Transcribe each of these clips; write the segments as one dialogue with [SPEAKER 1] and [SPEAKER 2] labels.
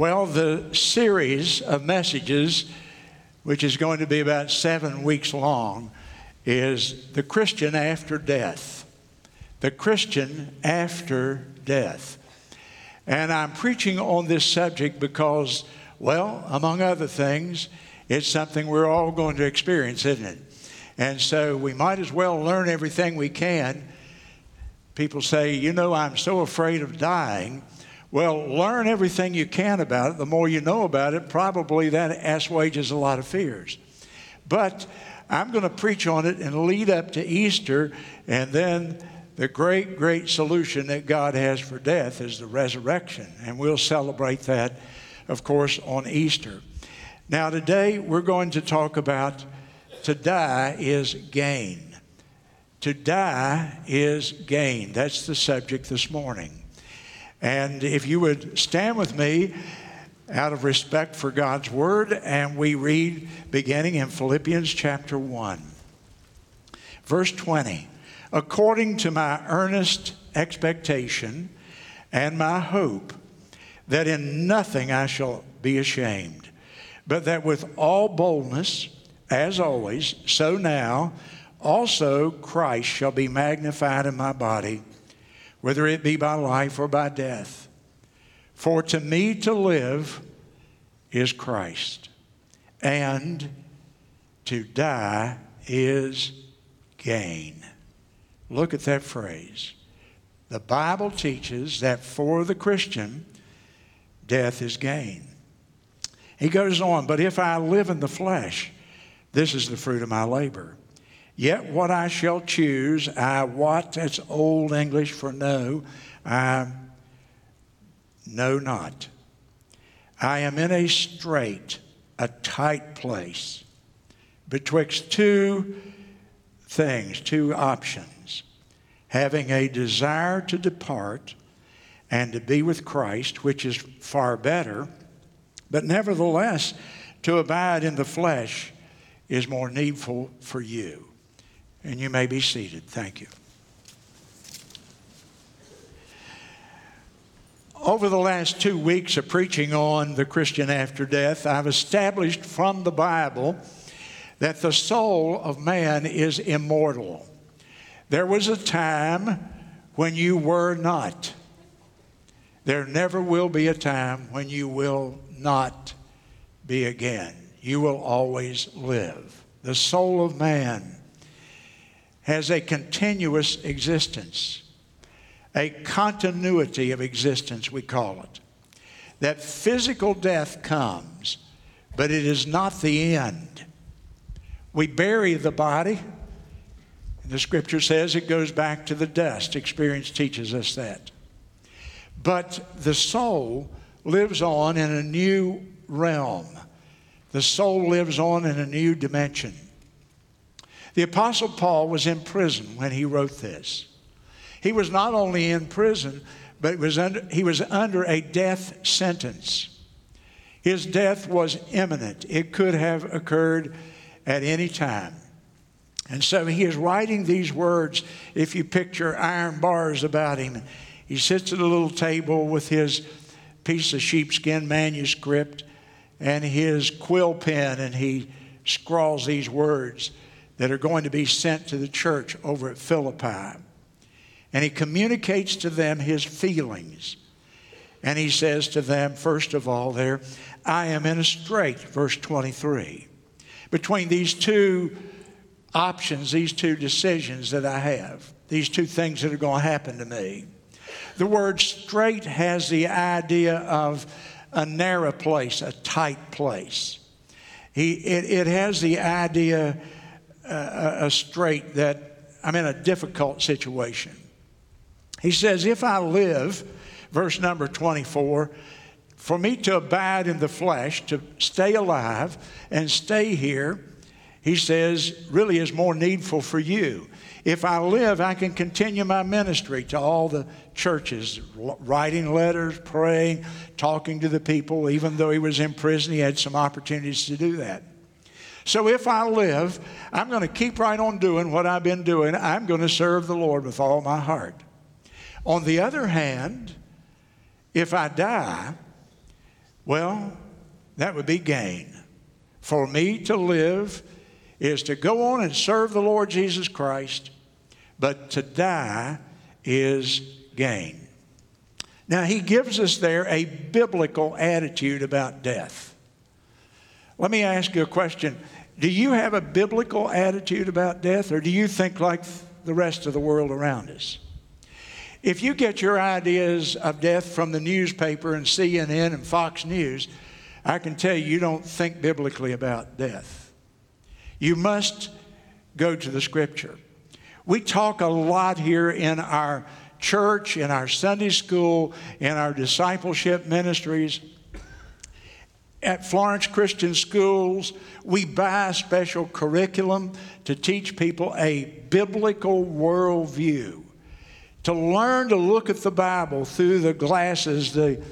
[SPEAKER 1] Well, the series of messages, which is going to be about seven weeks long, is the Christian after death. The Christian after death. And I'm preaching on this subject because, well, among other things, it's something we're all going to experience, isn't it? And so we might as well learn everything we can. People say, you know, I'm so afraid of dying. Well, learn everything you can about it. The more you know about it, probably that assuages a lot of fears. But I'm going to preach on it and lead up to Easter, and then the great, great solution that God has for death is the resurrection. And we'll celebrate that, of course, on Easter. Now, today we're going to talk about to die is gain. To die is gain. That's the subject this morning. And if you would stand with me out of respect for God's word, and we read beginning in Philippians chapter 1, verse 20. According to my earnest expectation and my hope that in nothing I shall be ashamed, but that with all boldness, as always, so now also Christ shall be magnified in my body whether it be by life or by death. For to me to live is Christ, and to die is gain. Look at that phrase. The Bible teaches that for the Christian, death is gain. He goes on, but if I live in the flesh, this is the fruit of my labor. Yet what I shall choose, I what, that's old English for know, I know not. I am in a strait, a tight place betwixt two things, two options having a desire to depart and to be with Christ, which is far better, but nevertheless, to abide in the flesh is more needful for you. And you may be seated. Thank you. Over the last two weeks of preaching on the Christian after death, I've established from the Bible that the soul of man is immortal. There was a time when you were not. There never will be a time when you will not be again. You will always live. The soul of man has a continuous existence, a continuity of existence, we call it. That physical death comes, but it is not the end. We bury the body. The scripture says it goes back to the dust. Experience teaches us that. But the soul lives on in a new realm. The soul lives on in a new dimension. The Apostle Paul was in prison when he wrote this. He was not only in prison, but was under, he was under a death sentence. His death was imminent, it could have occurred at any time. And so he is writing these words. If you picture iron bars about him, he sits at a little table with his piece of sheepskin manuscript and his quill pen, and he scrawls these words that are going to be sent to the church over at Philippi. And he communicates to them his feelings. And he says to them, first of all, there, I am in a strait, verse 23, between these two options, these two decisions that I have, these two things that are going to happen to me. The word strait has the idea of a narrow place, a tight place. He, it, it has the idea a, strait that I'm in a difficult situation. He says, If I live, verse number 24, for me to abide in the flesh, to stay alive and stay here, he says, really is more needful for you. If I live, I can continue my ministry to all the churches, writing letters, praying, talking to the people. Even though he was in prison, he had some opportunities to do that. So if I live, I'm going to keep right on doing what I've been doing. I'm going to serve the Lord with all my heart. On the other hand, if I die, Well, that would be gain. For me to live is to go on and serve the Lord Jesus Christ, but to die is gain. Now, he gives us there a biblical attitude about death. Let me ask you a question. Do you have a biblical attitude about death, or do you think like the rest of the world around us? If you get your ideas of death from the newspaper and CNN and Fox News, I can tell you, you don't think biblically about death. You must go to the scripture. We talk a lot here in our church, in our Sunday school, in our discipleship ministries. At Florence Christian Schools, we buy special curriculum to teach people a biblical worldview, to learn to look at the Bible through the glasses, the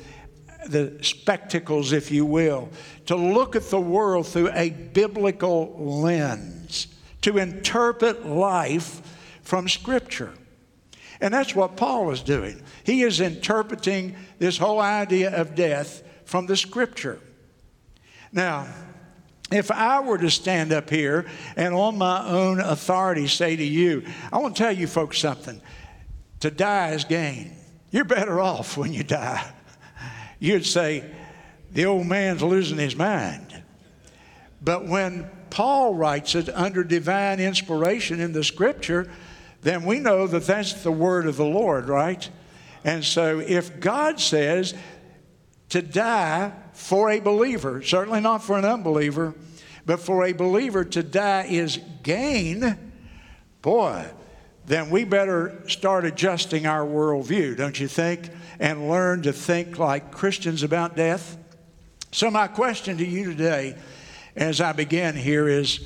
[SPEAKER 1] the spectacles, if you will, to look at the world through a biblical lens, to interpret life from Scripture. And that's what Paul is doing. He is interpreting this whole idea of death from the Scripture. Now, if I were to stand up here and on my own authority say to you, I want to tell you folks something to die is gain. You're better off when you die you'd say, the old man's losing his mind. But when Paul writes it under divine inspiration in the scripture, then we know that that's the word of the Lord, right? And so if God says to die for a believer, certainly not for an unbeliever, but for a believer to die is gain, boy, then we better start adjusting our worldview, don't you think? And learn to think like Christians about death. So, my question to you today, as I begin here, is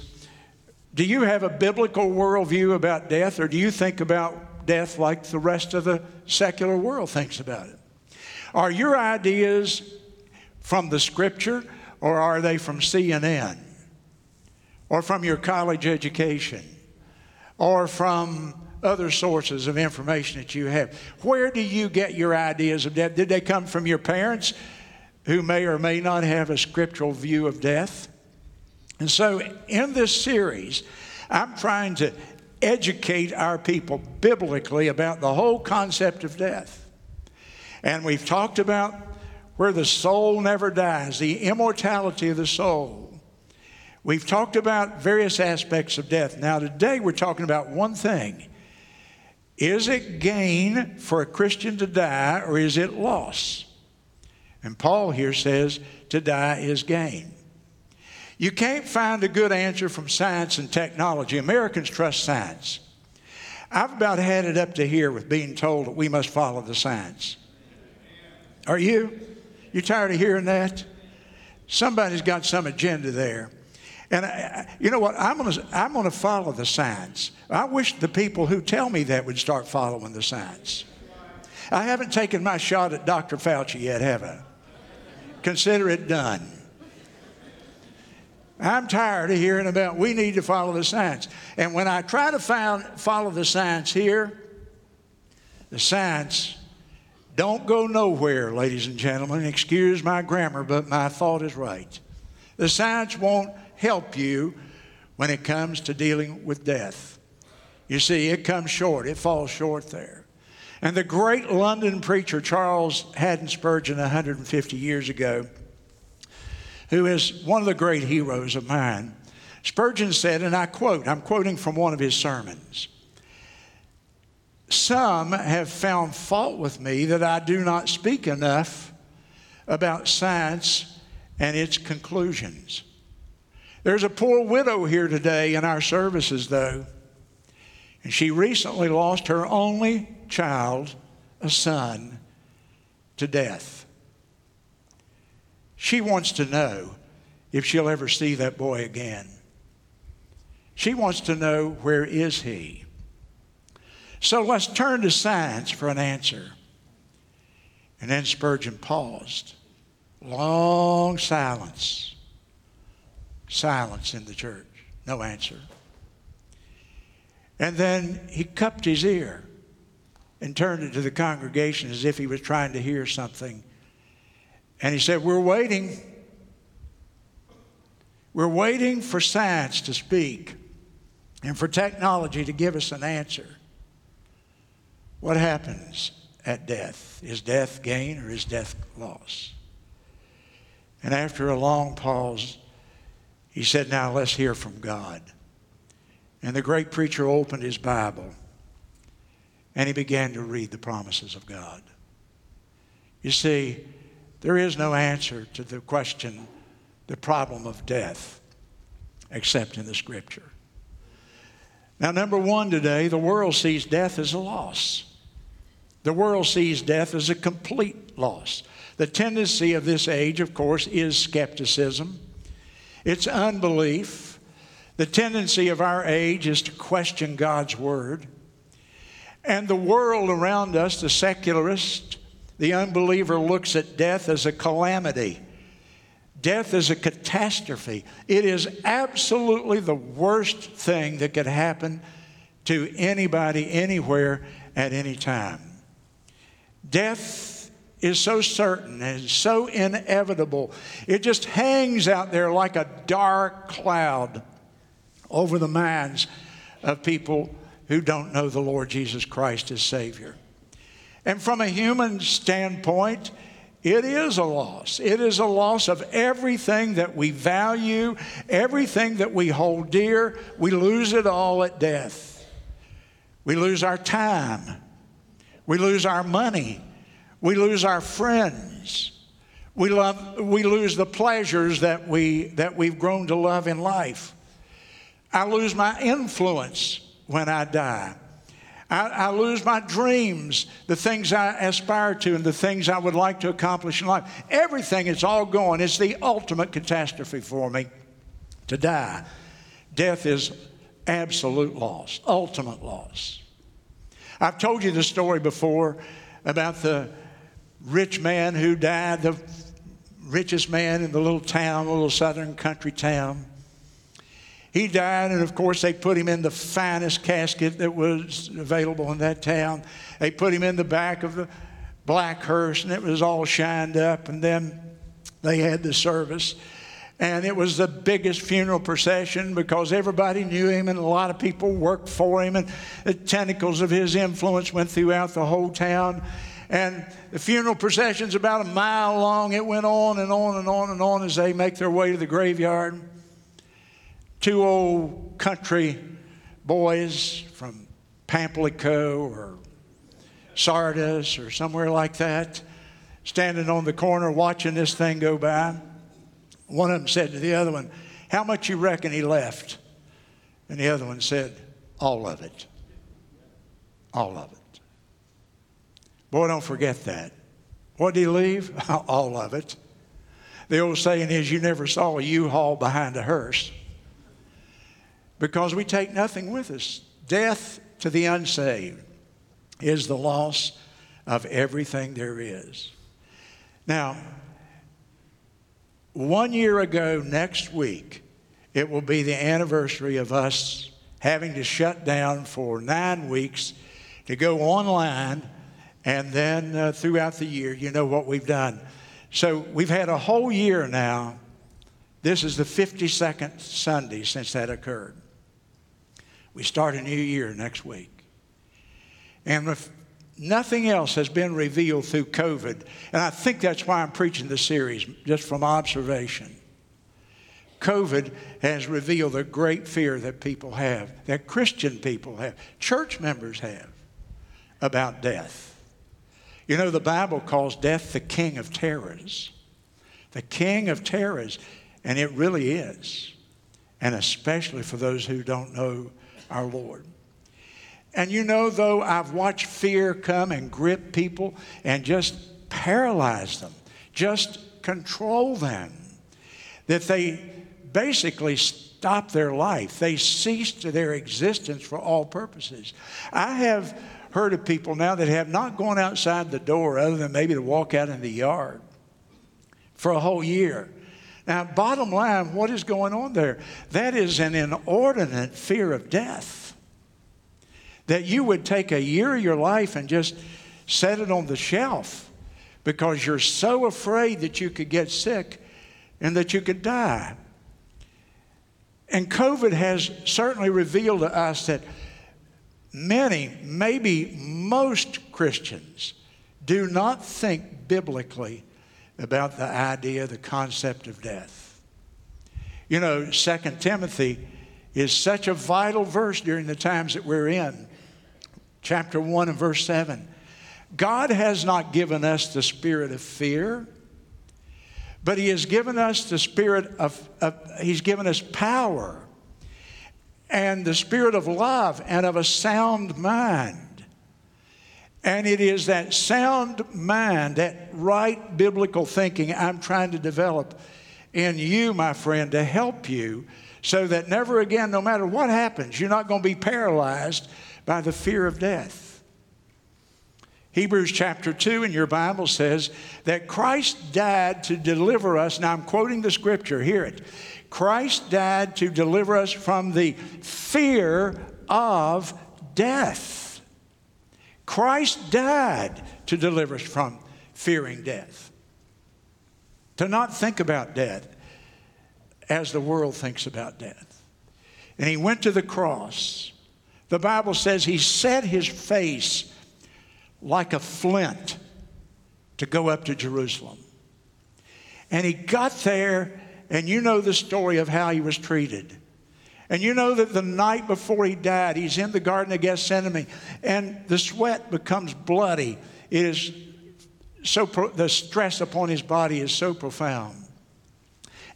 [SPEAKER 1] do you have a biblical worldview about death, or do you think about death like the rest of the secular world thinks about it? Are your ideas from the scripture, or are they from CNN, or from your college education, or from other sources of information that you have. Where do you get your ideas of death? Did they come from your parents who may or may not have a scriptural view of death? And so in this series, I'm trying to educate our people biblically about the whole concept of death. And we've talked about where the soul never dies, the immortality of the soul. We've talked about various aspects of death. Now, today we're talking about one thing is it gain for a Christian to die or is it loss? And Paul here says to die is gain. You can't find a good answer from science and technology. Americans trust science. I've about had it up to here with being told that we must follow the science. Are you? You tired of hearing that? Somebody's got some agenda there. And I, you know what? I'm going to I'm to follow the science. I wish the people who tell me that would start following the science. I haven't taken my shot at Dr. Fauci yet, have I? Consider it done. I'm tired of hearing about we need to follow the science. And when I try to find, follow the science here, the science don't go nowhere, ladies and gentlemen. Excuse my grammar, but my thought is right. The science won't help you when it comes to dealing with death. You see, it comes short, it falls short there. And the great London preacher Charles Haddon Spurgeon, 150 years ago, who is one of the great heroes of mine, Spurgeon said, and I quote, I'm quoting from one of his sermons Some have found fault with me that I do not speak enough about science and its conclusions. There's a poor widow here today in our services, though, and she recently lost her only child, a son, to death. She wants to know if she'll ever see that boy again. She wants to know where is he. So let's turn to science for an answer. And then Spurgeon paused. Long silence. Silence in the church. No answer. And then he cupped his ear and turned it to the congregation as if he was trying to hear something. And he said, We're waiting. We're waiting for science to speak and for technology to give us an answer. What happens at death? Is death gain or is death loss? And after a long pause, he said, Now let's hear from God. And the great preacher opened his Bible and he began to read the promises of God. You see, there is no answer to the question, the problem of death, except in the scripture. Now, number one today, the world sees death as a loss. The world sees death as a complete loss. The tendency of this age, of course, is skepticism, it's unbelief. The tendency of our age is to question God's word. And the world around us, the secularist, the unbeliever, looks at death as a calamity. Death is a catastrophe. It is absolutely the worst thing that could happen to anybody, anywhere, at any time. Death is so certain and so inevitable. It just hangs out there like a dark cloud over the minds of people who don't know the Lord Jesus Christ as Savior. And from a human standpoint, it is a loss. It is a loss of everything that we value, everything that we hold dear. We lose it all at death. We lose our time. We lose our money. We lose our friends. We, love, we lose the pleasures that, we, that we've grown to love in life. I lose my influence when I die. I, I, lose my dreams, the things I aspire to, and the things I would like to accomplish in life. Everything is all gone. It's the ultimate catastrophe for me to die. Death is absolute loss, ultimate loss. I've told you the story before about the rich man who died, the richest man in the little town, little southern country town. He died, and of course, they put him in the finest casket that was available in that town. They put him in the back of the black hearse, and it was all shined up. And then they had the service. And it was the biggest funeral procession because everybody knew him and a lot of people worked for him, and the tentacles of his influence went throughout the whole town. And the funeral procession's about a mile long. It went on and on and on and on as they make their way to the graveyard two old country boys from Pamplico or Sardis or somewhere like that, standing on the corner watching this thing go by. One of them said to the other one, How much you reckon he left? And the other one said, All of it. All of it. Boy, don't forget that. What did he leave? All of it. The old saying is, You never saw a U haul behind a hearse because we take nothing with us. Death to the unsaved is the loss of everything there is. Now, one year ago next week, it will be the anniversary of us having to shut down for nine weeks to go online, and then uh, throughout the year, you know what we've done. So we've had a whole year now. This is the 52nd Sunday since that occurred. We start a new year next week. And nothing else has been revealed through COVID, and I think that's why I'm preaching this series, just from observation. COVID has revealed a great fear that people have, that Christian people have, church members have, about death. You know, the Bible calls death the king of terrors. The king of terrors, and it really is. And especially for those who don't know our Lord. And you know, though, I've watched fear come and grip people and just paralyze them, just control them, that they basically stop their life. They cease their existence for all purposes. I have heard of people now that have not gone outside the door other than maybe to walk out in the yard for a whole year. Now, bottom line, what is going on there? That is an inordinate fear of death. That you would take a year of your life and just set it on the shelf because you're so afraid that you could get sick and that you could die. And COVID has certainly revealed to us that many, maybe most Christians, do not think biblically about the idea, the concept of death. You know, 2 Timothy is such a vital verse during the times that we're in. Chapter 1 and verse 7. God has not given us the spirit of fear, but He has given us the spirit of, of He's given us power and the spirit of love and of a sound mind. And it is that sound mind, that right biblical thinking I'm trying to develop in you, my friend, to help you so that never again, no matter what happens, you're not going to be paralyzed by the fear of death. Hebrews chapter 2 in your Bible says that Christ died to deliver us. Now I'm quoting the scripture, hear it. Christ died to deliver us from the fear of death. Christ died to deliver us from fearing death. To not think about death as the world thinks about death. And he went to the cross. The Bible says he set his face like a flint to go up to Jerusalem. And he got there, and you know the story of how he was treated. And you know that the night before he died, he's in the Garden of Gethsemane, and the sweat becomes bloody. It is so, pro- the stress upon his body is so profound.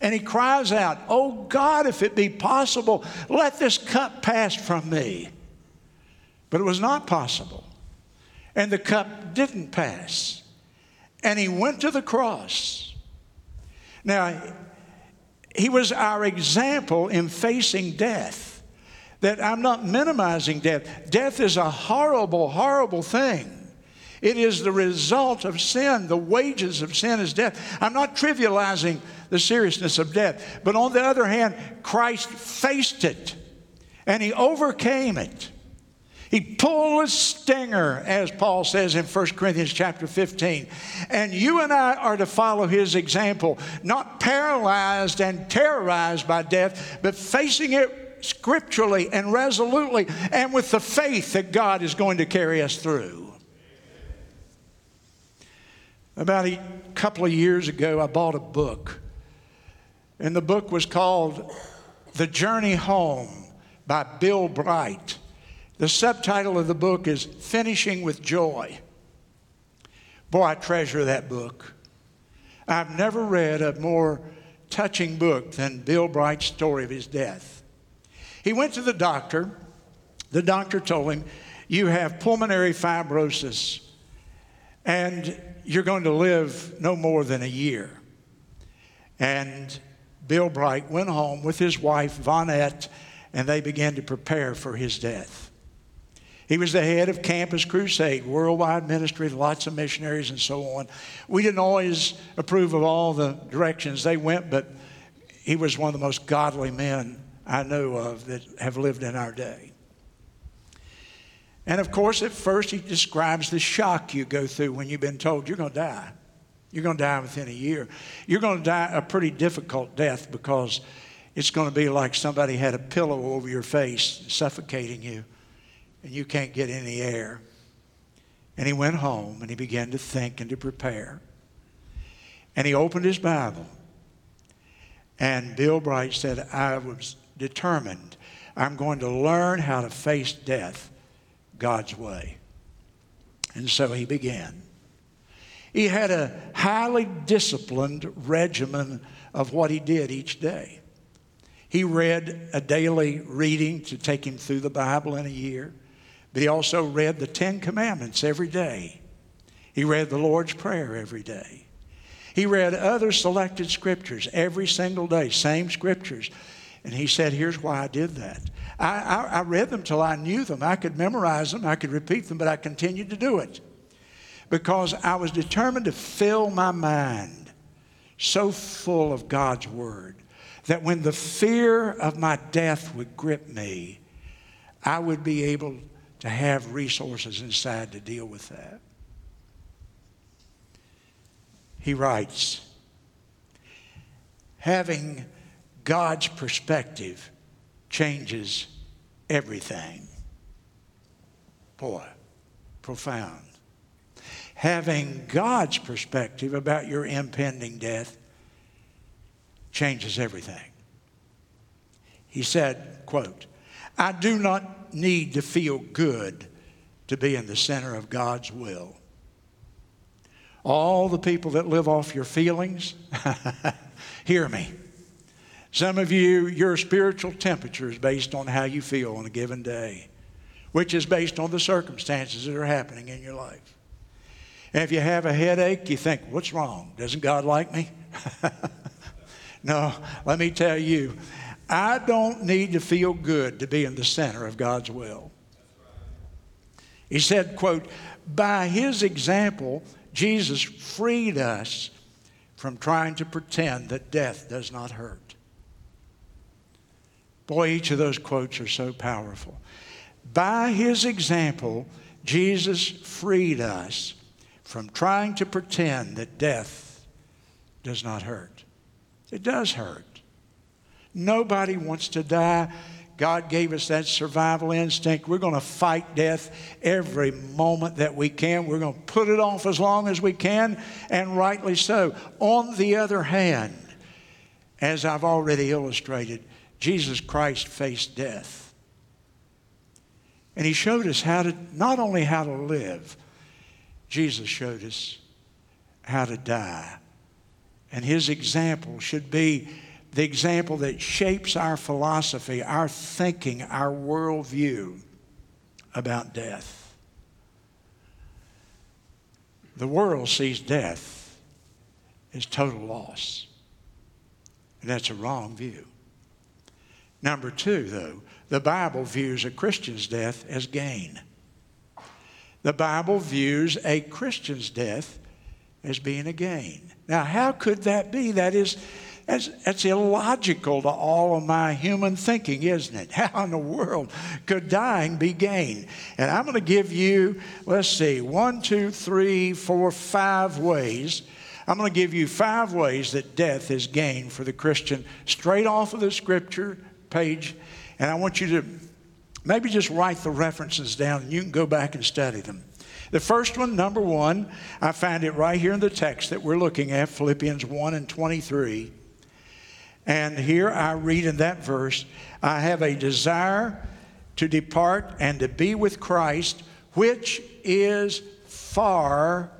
[SPEAKER 1] And he cries out, Oh God, if it be possible, let this cup pass from me. But it was not possible. And the cup didn't pass. And he went to the cross. Now, he was our example in facing death. That I'm not minimizing death. Death is a horrible, horrible thing. It is the result of sin. The wages of sin is death. I'm not trivializing the seriousness of death. But on the other hand, Christ faced it and he overcame it. He pulled a stinger, as Paul says in 1 Corinthians chapter 15. And you and I are to follow his example, not paralyzed and terrorized by death, but facing it scripturally and resolutely and with the faith that God is going to carry us through. About a couple of years ago, I bought a book and the book was called The Journey Home by Bill Bright. The subtitle of the book is Finishing with Joy. Boy, I treasure that book. I've never read a more touching book than Bill Bright's story of his death. He went to the doctor. The doctor told him, You have pulmonary fibrosis, and you're going to live no more than a year. And Bill Bright went home with his wife, Vonette, and they began to prepare for his death. He was the head of Campus Crusade, worldwide ministry, lots of missionaries and so on. We didn't always approve of all the directions they went, but he was one of the most godly men I know of that have lived in our day. And of course, at first, he describes the shock you go through when you've been told you're going to die. You're going to die within a year. You're going to die a pretty difficult death because it's going to be like somebody had a pillow over your face, suffocating you, and you can't get any air. And he went home and he began to think and to prepare. And he opened his Bible. And Bill Bright said, I was determined. I'm going to learn how to face death God's way. And so he began. He had a highly disciplined regimen of what he did each day. He read a daily reading to take him through the Bible in a year, but he also read the Ten Commandments every day. He read the Lord's Prayer every day. He read other selected scriptures every single day, same scriptures. And he said, Here's why I did that. I, I, I read them till I knew them. I could memorize them, I could repeat them, but I continued to do it because I was determined to fill my mind so full of God's Word that when the fear of my death would grip me, I would be able to have resources inside to deal with that. he writes, having God's perspective changes everything. Boy, profound. Having God's perspective about your impending death changes everything. He said, quote, I do not need to feel good to be in the center of God's will. All the people that live off your feelings, hear me. Some of you, your spiritual temperature is based on how you feel on a given day, which is based on the circumstances that are happening in your life. And if you have a headache, you think, What's wrong? Doesn't God like me? no, let me tell you, I don't need to feel good to be in the center of God's will. He said, quote, by his example, Jesus freed us from trying to pretend that death does not hurt. Boy, each of those quotes are so powerful. By his example, Jesus freed us from trying to pretend that death does not hurt. It does hurt. Nobody wants to die God gave us that survival instinct. We're going to fight death every moment that we can. We're going to put it off as long as we can, and rightly so. On the other hand, as I've already illustrated, Jesus Christ faced death. And he showed us how to, not only how to live, Jesus showed us how to die. And his example should be the example that shapes our philosophy, our thinking, our worldview about death. The world sees death as total loss. And that's a wrong view. Number two, though, the Bible views a Christian's death as gain. The Bible views a Christian's death as being a gain. Now, how could that be? That is, that's, that's illogical to all of my human thinking, isn't it? How in the world could dying be gain? And I'm going to give you, let's see, one, two, three, four, five ways. I'm going to give you five ways that death is gain for the Christian straight off of the scripture page. And I want you to maybe just write the references down and you can go back and study them. The first one, number one, I find it right here in the text that we're looking at, Philippians 1 and 23. And here I read in that verse, I have a desire to depart and to be with Christ, which is far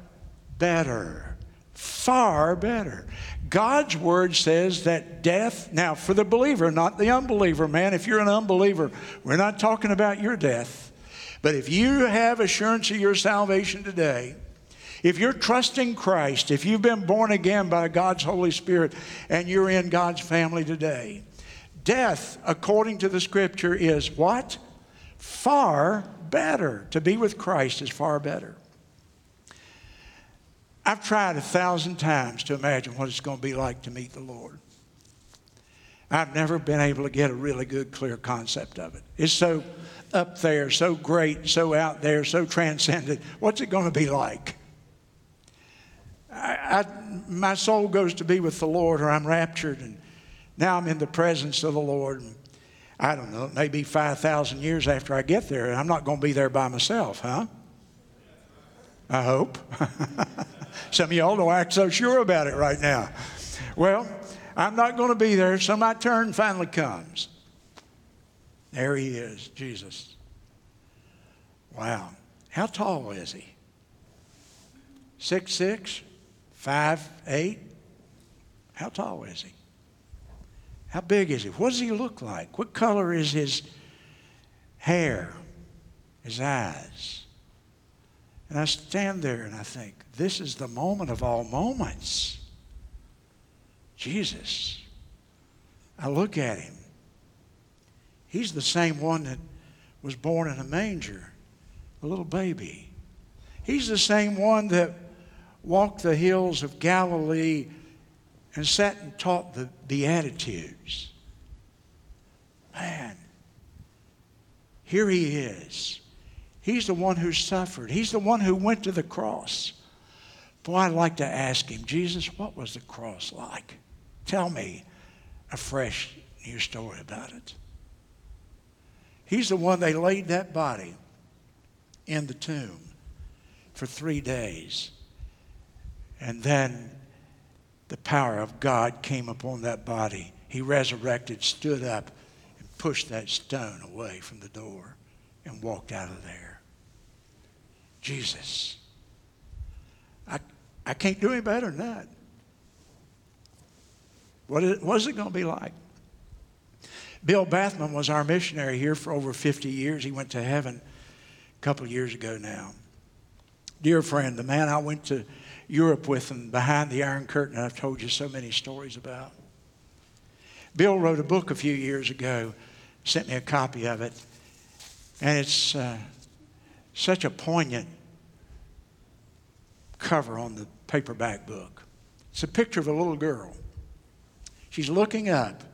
[SPEAKER 1] better. Far better. God's word says that death, now for the believer, not the unbeliever, man, if you're an unbeliever, we're not talking about your death. But if you have assurance of your salvation today, if you're trusting Christ, if you've been born again by God's Holy Spirit and you're in God's family today, death, according to the scripture, is what? Far better. To be with Christ is far better. I've tried a thousand times to imagine what it's going to be like to meet the Lord. I've never been able to get a really good, clear concept of it. It's so up there, so great, so out there, so transcendent. What's it going to be like? I, I, my soul goes to be with the Lord, or I'm raptured, and now I'm in the presence of the Lord. And I don't know, maybe 5,000 years after I get there, and I'm not going to be there by myself, huh? I hope. Some of y'all don't act so sure about it right now. Well, I'm not going to be there, so my turn finally comes. There he is, Jesus. Wow. How tall is he? Six six? Five, eight? How tall is he? How big is he? What does he look like? What color is his hair? His eyes? And I stand there and I think, this is the moment of all moments. Jesus. I look at him. He's the same one that was born in a manger, a little baby. He's the same one that walked the hills of Galilee and sat and taught the Beatitudes. Man, here he is. He's the one who suffered, he's the one who went to the cross. Boy, I'd like to ask him, Jesus, what was the cross like? Tell me a fresh new story about it. He's the one they laid that body in the tomb for three days. And then the power of God came upon that body. He resurrected, stood up, and pushed that stone away from the door and walked out of there. Jesus. I, I can't do any better than that. What is, what is it going to be like? Bill Bathman was our missionary here for over 50 years. He went to heaven a couple years ago now. Dear friend, the man I went to Europe with them behind the Iron Curtain, I've told you so many stories about. Bill wrote a book a few years ago, sent me a copy of it, and it's uh, such a poignant cover on the paperback book. It's a picture of a little girl. She's looking up,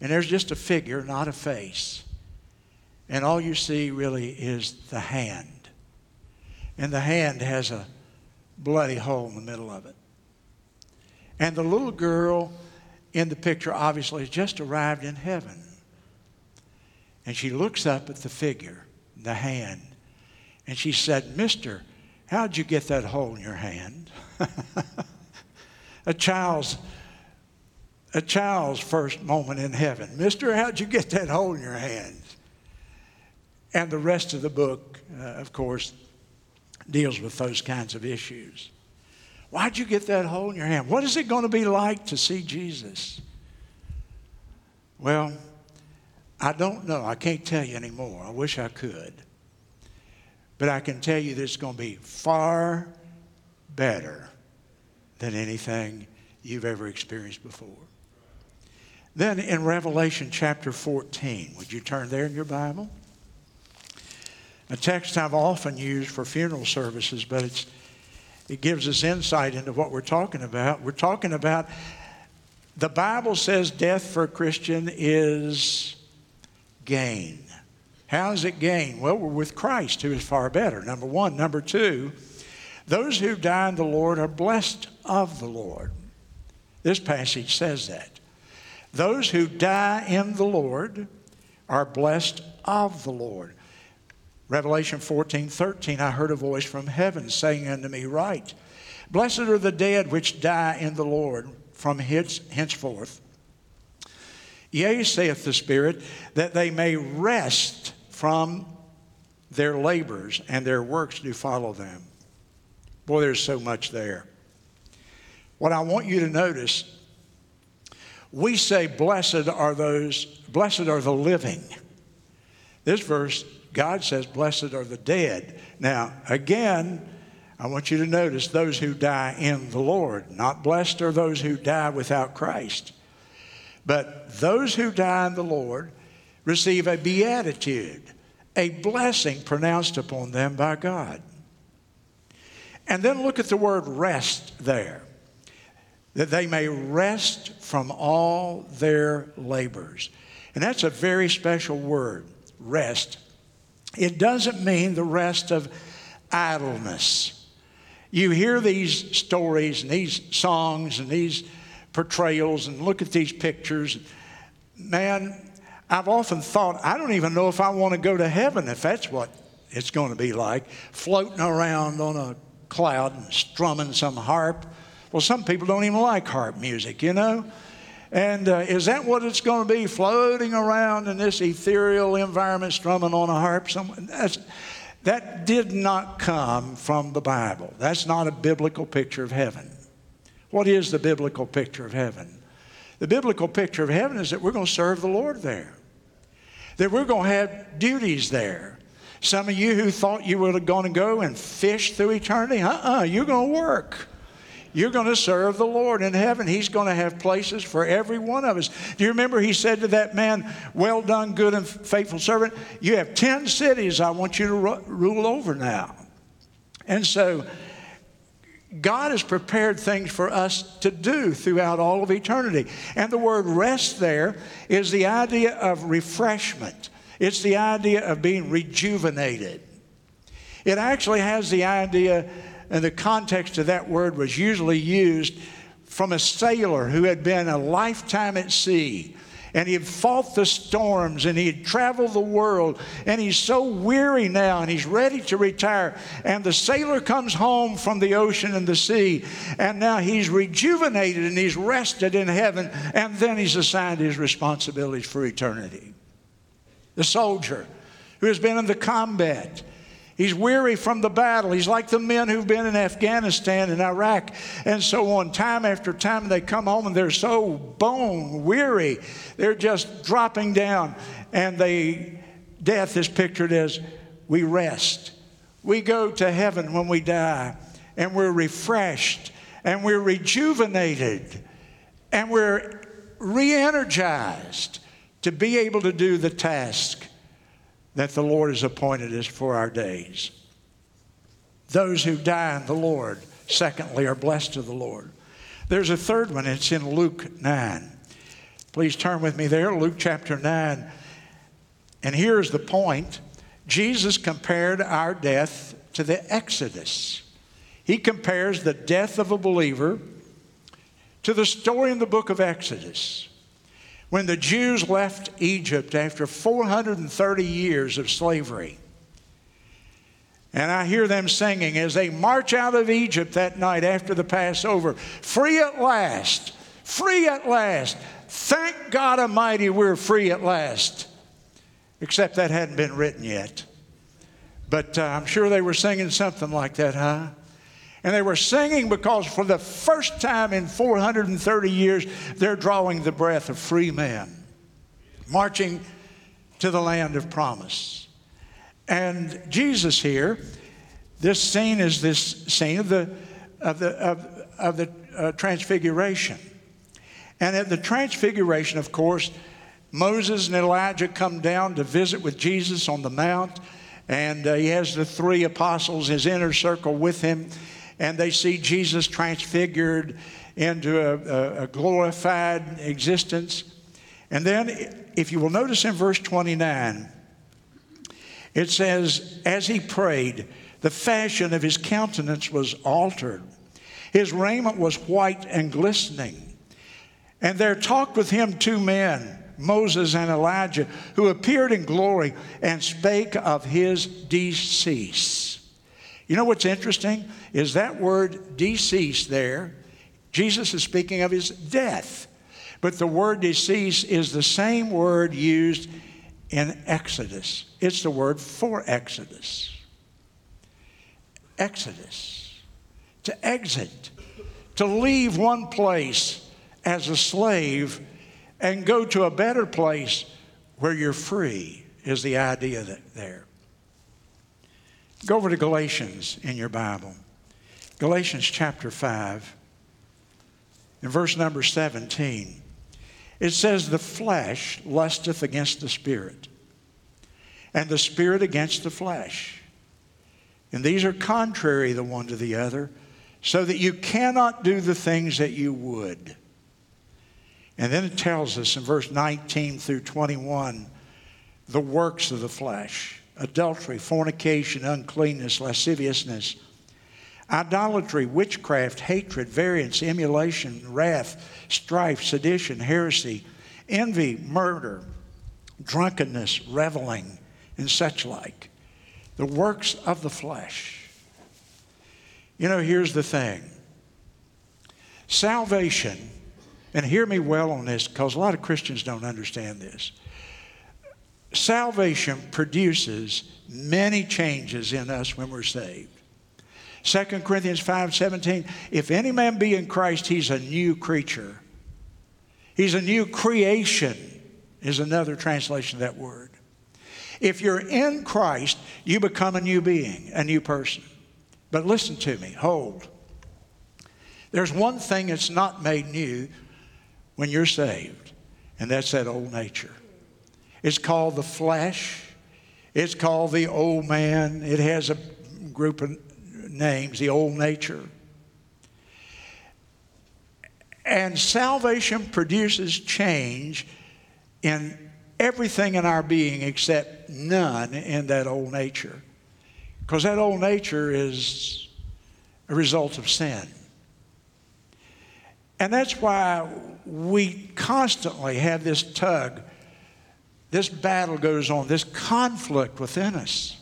[SPEAKER 1] and there's just a figure, not a face. And all you see really is the hand. And the hand has a bloody hole in the middle of it. And the little girl in the picture obviously has just arrived in heaven. And she looks up at the figure, the hand, and she said, Mister, how'd you get that hole in your hand? a child's a child's first moment in heaven. Mister, how'd you get that hole in your hand? And the rest of the book, uh, of course, deals with those kinds of issues. Why'd you get that hole in your hand? What is it going to be like to see Jesus? Well, I don't know. I can't tell you anymore. I wish I could. But I can tell you that it's going to be far better than anything you've ever experienced before. Then in Revelation chapter 14, would you turn there in your Bible? A text I've often used for funeral services, but it's, it gives us insight into what we're talking about. We're talking about the Bible says death for a Christian is gain. How is it gain? Well, we're with Christ, who is far better, number one. Number two, those who die in the Lord are blessed of the Lord. This passage says that. Those who die in the Lord are blessed of the Lord. Revelation 14, 13, I heard a voice from heaven saying unto me, Write, Blessed are the dead which die in the Lord from hence, henceforth. Yea, saith the Spirit, that they may rest from their labors and their works do follow them. Boy, there's so much there. What I want you to notice, we say, Blessed are those, blessed are the living. This verse God says, Blessed are the dead. Now, again, I want you to notice those who die in the Lord. Not blessed are those who die without Christ. But those who die in the Lord receive a beatitude, a blessing pronounced upon them by God. And then look at the word rest there, that they may rest from all their labors. And that's a very special word, rest. It doesn't mean the rest of idleness. You hear these stories and these songs and these portrayals and look at these pictures. Man, I've often thought, I don't even know if I want to go to heaven if that's what it's going to be like, floating around on a cloud and strumming some harp. Well, some people don't even like harp music, you know? And uh, is that what it's going to be, floating around in this ethereal environment, strumming on a harp? That's, that did not come from the Bible. That's not a biblical picture of heaven. What is the biblical picture of heaven? The biblical picture of heaven is that we're going to serve the Lord there, that we're going to have duties there. Some of you who thought you were going to go and fish through eternity, uh uh-uh, uh, you are going to work. You're going to serve the Lord in heaven. He's going to have places for every one of us. Do you remember he said to that man, Well done, good and faithful servant? You have 10 cities I want you to ru- rule over now. And so, God has prepared things for us to do throughout all of eternity. And the word rest there is the idea of refreshment, it's the idea of being rejuvenated. It actually has the idea and the context of that word was usually used from a sailor who had been a lifetime at sea. And he had fought the storms and he had traveled the world and he's so weary now and he's ready to retire. And the sailor comes home from the ocean and the sea and now he's rejuvenated and he's rested in heaven and then he's assigned his responsibilities for eternity. The soldier who has been in the combat He's weary from the battle. He's like the men who've been in Afghanistan and Iraq and so on. Time after time, they come home and they're so bone weary. They're just dropping down. And they, death is pictured as we rest. We go to heaven when we die, and we're refreshed, and we're rejuvenated, and we're re energized to be able to do the task that the Lord has appointed us for our days. Those who die in the Lord, secondly, are blessed of the Lord. There's a third one, it's in Luke 9. Please turn with me there, Luke chapter 9. And here's the point Jesus compared our death to the Exodus. He compares the death of a believer to the story in the book of Exodus when the Jews left Egypt after 430 years of slavery. And I hear them singing as they march out of Egypt that night after the Passover free at last, free at last. Thank God Almighty, we're free at last. Except that hadn't been written yet. But uh, I'm sure they were singing something like that, huh? And they were singing because for the first time in 430 years, they're drawing the breath of free men, marching to the land of promise. And Jesus here, this scene is this scene of the, of the, of, of the uh, transfiguration. And at the transfiguration, of course, Moses and Elijah come down to visit with Jesus on the mount. And uh, he has the three apostles, his inner circle, with him and they see Jesus transfigured into a, a, glorified existence. And then, if you will notice in verse 29, it says, As he prayed, the fashion of his countenance was altered. His raiment was white and glistening. And there talked with him two men, Moses and Elijah, who appeared in glory and spake of his decease. You know what's interesting? Is that word decease there, Jesus is speaking of his death. But the word decease is the same word used in Exodus. It's the word for Exodus. Exodus. To exit, to leave one place as a slave and go to a better place where you're free, is the idea there. Go over to Galatians in your Bible. Galatians chapter 5, in verse number 17. It says, The flesh lusteth against the spirit, and the spirit against the flesh. And these are contrary the one to the other, so that you cannot do the things that you would. And then it tells us in verse 19 through 21 the works of the flesh adultery, fornication, uncleanness, lasciviousness, idolatry, witchcraft, hatred, variance, emulation, wrath, strife, sedition, heresy, envy, murder, drunkenness, reveling, and such like. The works of the flesh. You know, here's the thing salvation, and hear me well on this because a lot of Christians don't understand this salvation produces many changes in us when we're saved. 2 Corinthians 5 17, if any man be in Christ, he's a new creature. He's a new creation, is another translation of that word. If you're in Christ, you become a new being, a new person. But listen to me, hold. There's one thing that's not made new when you're saved, and that's that old nature. It's called the flesh. It's called the old man. It has a group of names, the old nature. And salvation produces change in everything in our being except none in that old nature. Because that old nature is a result of sin. And that's why we constantly have this tug, this battle goes on, this conflict within us.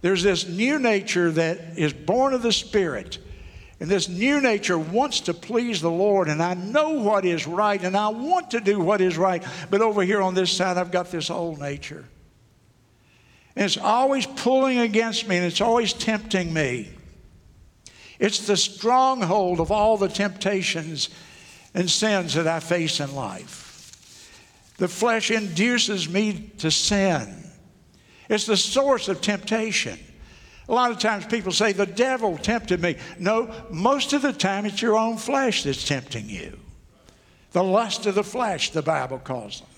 [SPEAKER 1] There's this new nature that is born of the Spirit. And this new nature wants to please the Lord, and I know what is right, and I want to do what is right. But over here on this side, I've got this old nature. And it's always pulling against me, and it's always tempting me. It's the stronghold of all the temptations and sins that I face in life. The flesh induces me to sin. It's the source of temptation. A lot of times people say, the devil tempted me. No, most of the time it's your own flesh that's tempting you. The lust of the flesh, the Bible calls them.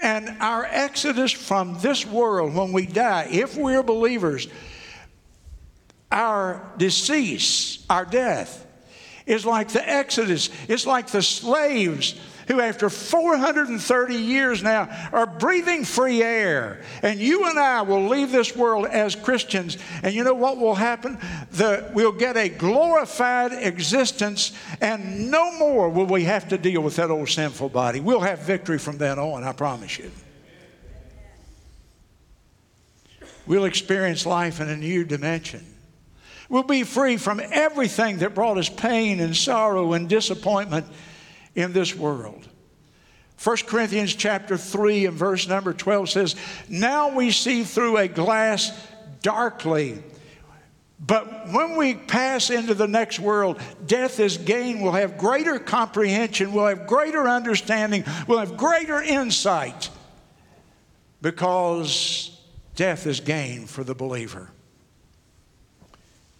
[SPEAKER 1] And our exodus from this world when we die, if we're believers, our decease, our death, is like the exodus. It's like the slaves who, after 430 years now, are breathing free air. And you and I will leave this world as Christians. And you know what will happen? The, we'll get a glorified existence, and no more will we have to deal with that old sinful body. We'll have victory from then on, I promise you. We'll experience life in a new dimension. We'll be free from everything that brought us pain and sorrow and disappointment in this world. 1 Corinthians chapter 3 and verse number 12 says, Now we see through a glass darkly. But when we pass into the next world, death is gain. We'll have greater comprehension. We'll have greater understanding. We'll have greater insight because death is gain for the believer.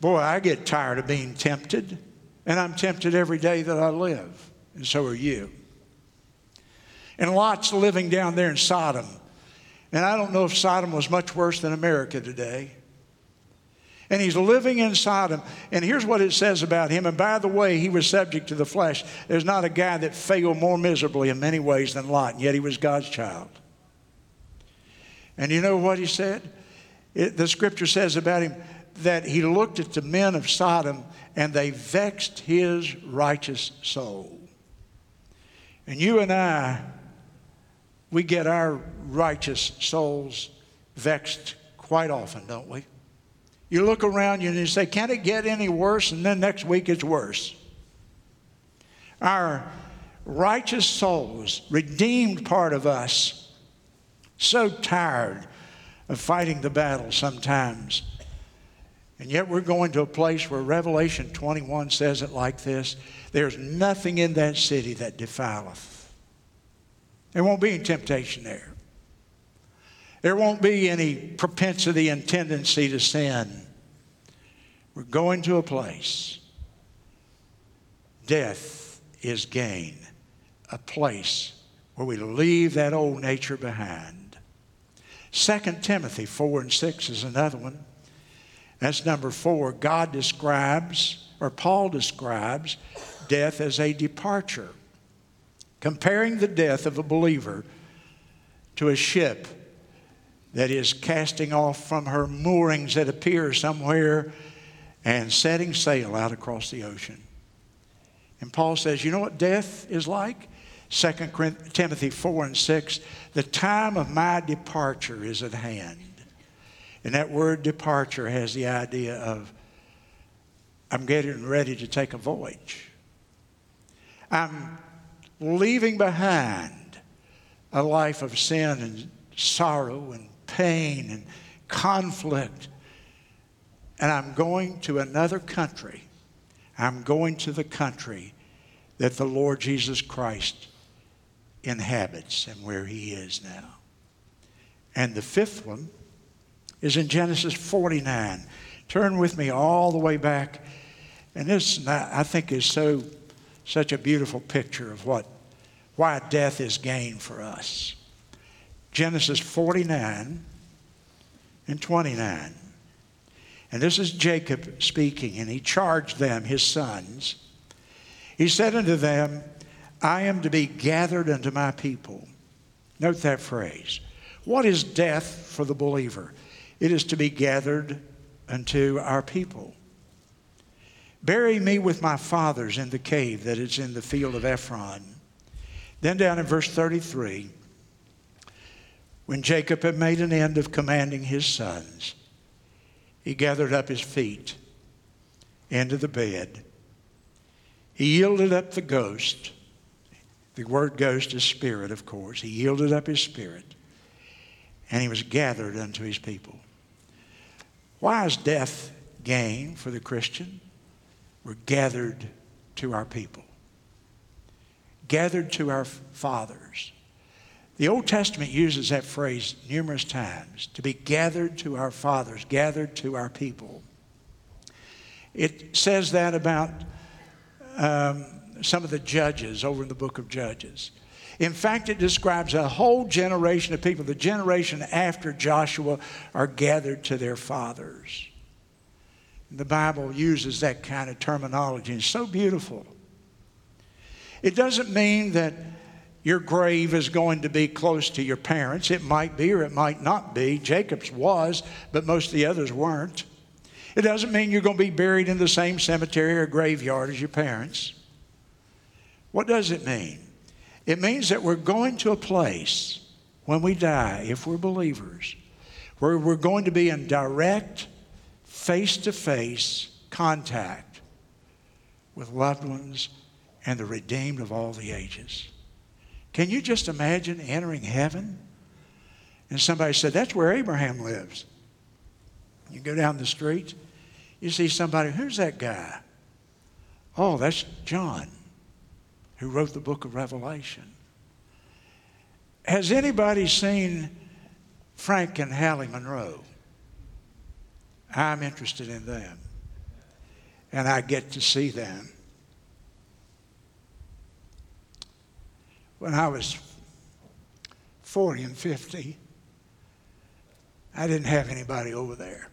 [SPEAKER 1] Boy, I get tired of being tempted, and I'm tempted every day that I live and so are you. And Lot's living down there in Sodom. And I don't know if Sodom was much worse than America today. And he's living in Sodom. And here's what it says about him. And by the way, he was subject to the flesh. There's not a guy that failed more miserably in many ways than Lot, and yet he was God's child. And you know what he said? It, the scripture says about him that he looked at the men of Sodom and they vexed his righteous soul. And you and I, we get our righteous souls vexed quite often, don't we? You look around you and you say, Can it get any worse? And then next week it's worse. Our righteous souls, redeemed part of us, so tired of fighting the battle sometimes. And yet we're going to a place where Revelation 21 says it like this there's nothing in that city that defileth. There won't be any temptation there. There won't be any propensity and tendency to sin. We're going to a place. Death is gain, a place where we leave that old nature behind. 2 Timothy 4 and 6 is another one. That's number four. God describes, or Paul describes, death as a departure, comparing the death of a believer to a ship that is casting off from her moorings at a pier somewhere and setting sail out across the ocean. And Paul says, You know what death is like? 2 Timothy 4 and 6 The time of my departure is at hand. And that word departure has the idea of I'm getting ready to take a voyage. I'm leaving behind a life of sin and sorrow and pain and conflict. And I'm going to another country. I'm going to the country that the Lord Jesus Christ inhabits and where he is now. And the fifth one is in Genesis 49. Turn with me all the way back. And this, I think, is so such a beautiful picture of what, why death is gain for us. Genesis 49 and 29. And this is Jacob speaking, and he charged them, his sons. He said unto them, I am to be gathered unto my people. Note that phrase. What is death for the believer? It is to be gathered unto our people. Bury me with my fathers in the cave that is in the field of Ephron. Then down in verse 33, when Jacob had made an end of commanding his sons, he gathered up his feet into the bed. He yielded up the ghost. The word ghost is spirit, of course. He yielded up his spirit, and he was gathered unto his people. Why is death gain for the Christian? We're gathered to our people, gathered to our fathers. The Old Testament uses that phrase numerous times to be gathered to our fathers, gathered to our people. It says that about um, some of the judges over in the book of Judges. In fact, it describes a whole generation of people. The generation after Joshua are gathered to their fathers. The Bible uses that kind of terminology. It's so beautiful. It doesn't mean that your grave is going to be close to your parents. It might be or it might not be. Jacob's was, but most of the others weren't. It doesn't mean you're going to be buried in the same cemetery or graveyard as your parents. What does it mean? It means that we're going to a place when we die, if we're believers, where we're going to be in direct, face to face contact with loved ones and the redeemed of all the ages. Can you just imagine entering heaven? And somebody said, That's where Abraham lives. You go down the street, you see somebody, who's that guy? Oh, that's John, who wrote the book of Revelation. Has anybody seen Frank and Hallie Monroe? I'm interested in them. And I get to see them. When I was 40 and 50, I didn't have anybody over there.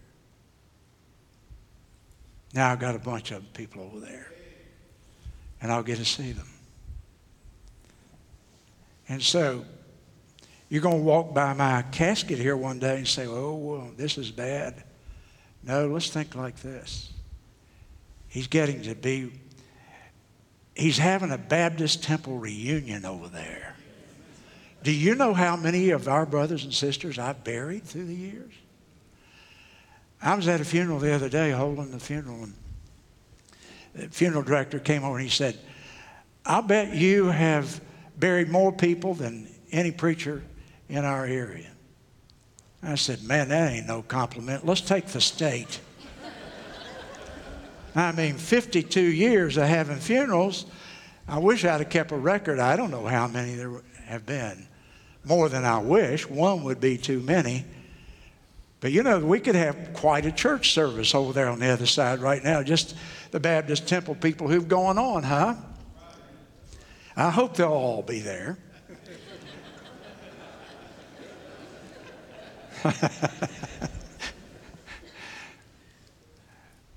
[SPEAKER 1] Now I've got a bunch of people over there. And I'll get to see them. And so you're going to walk by my casket here one day and say, oh, well, this is bad. No, let's think like this. He's getting to be, he's having a Baptist temple reunion over there. Do you know how many of our brothers and sisters I've buried through the years? I was at a funeral the other day holding the funeral, and the funeral director came over and he said, I bet you have buried more people than any preacher in our area. I said, Man, that ain't no compliment. Let's take the state. I mean, 52 years of having funerals. I wish I'd have kept a record. I don't know how many there have been. More than I wish. One would be too many. But you know, we could have quite a church service over there on the other side right now. Just the Baptist Temple people who've gone on, huh? I hope they'll all be there.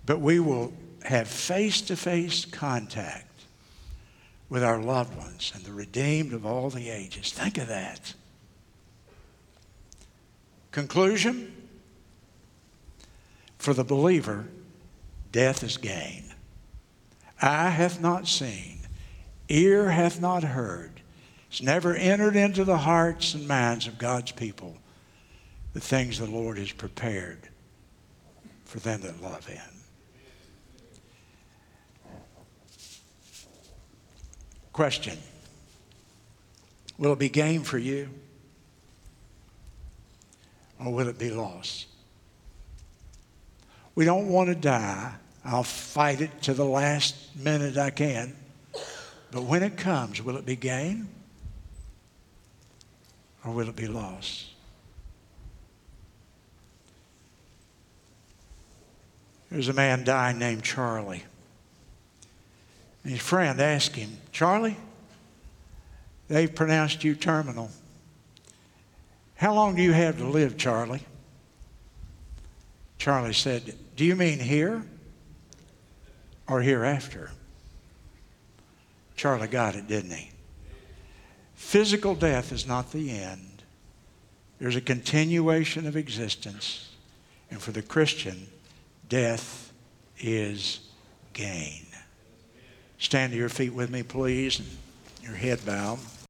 [SPEAKER 1] but we will have face to face contact with our loved ones and the redeemed of all the ages. Think of that. Conclusion for the believer, death is gain. Eye hath not seen, ear hath not heard, it's never entered into the hearts and minds of God's people the things the Lord has prepared for them that love Him. Question Will it be gain for you? Or will it be loss? We don't want to die. I'll fight it to the last minute I can. But when it comes, will it be gain? Or will it be loss? There's a man dying named Charlie. And his friend asked him, Charlie, they've pronounced you terminal. How long do you have to live, Charlie? Charlie said, Do you mean here or hereafter? Charlie got it, didn't he? Physical death is not the end. There's a continuation of existence. And for the Christian, death is gain. Stand to your feet with me, please, and your head bowed.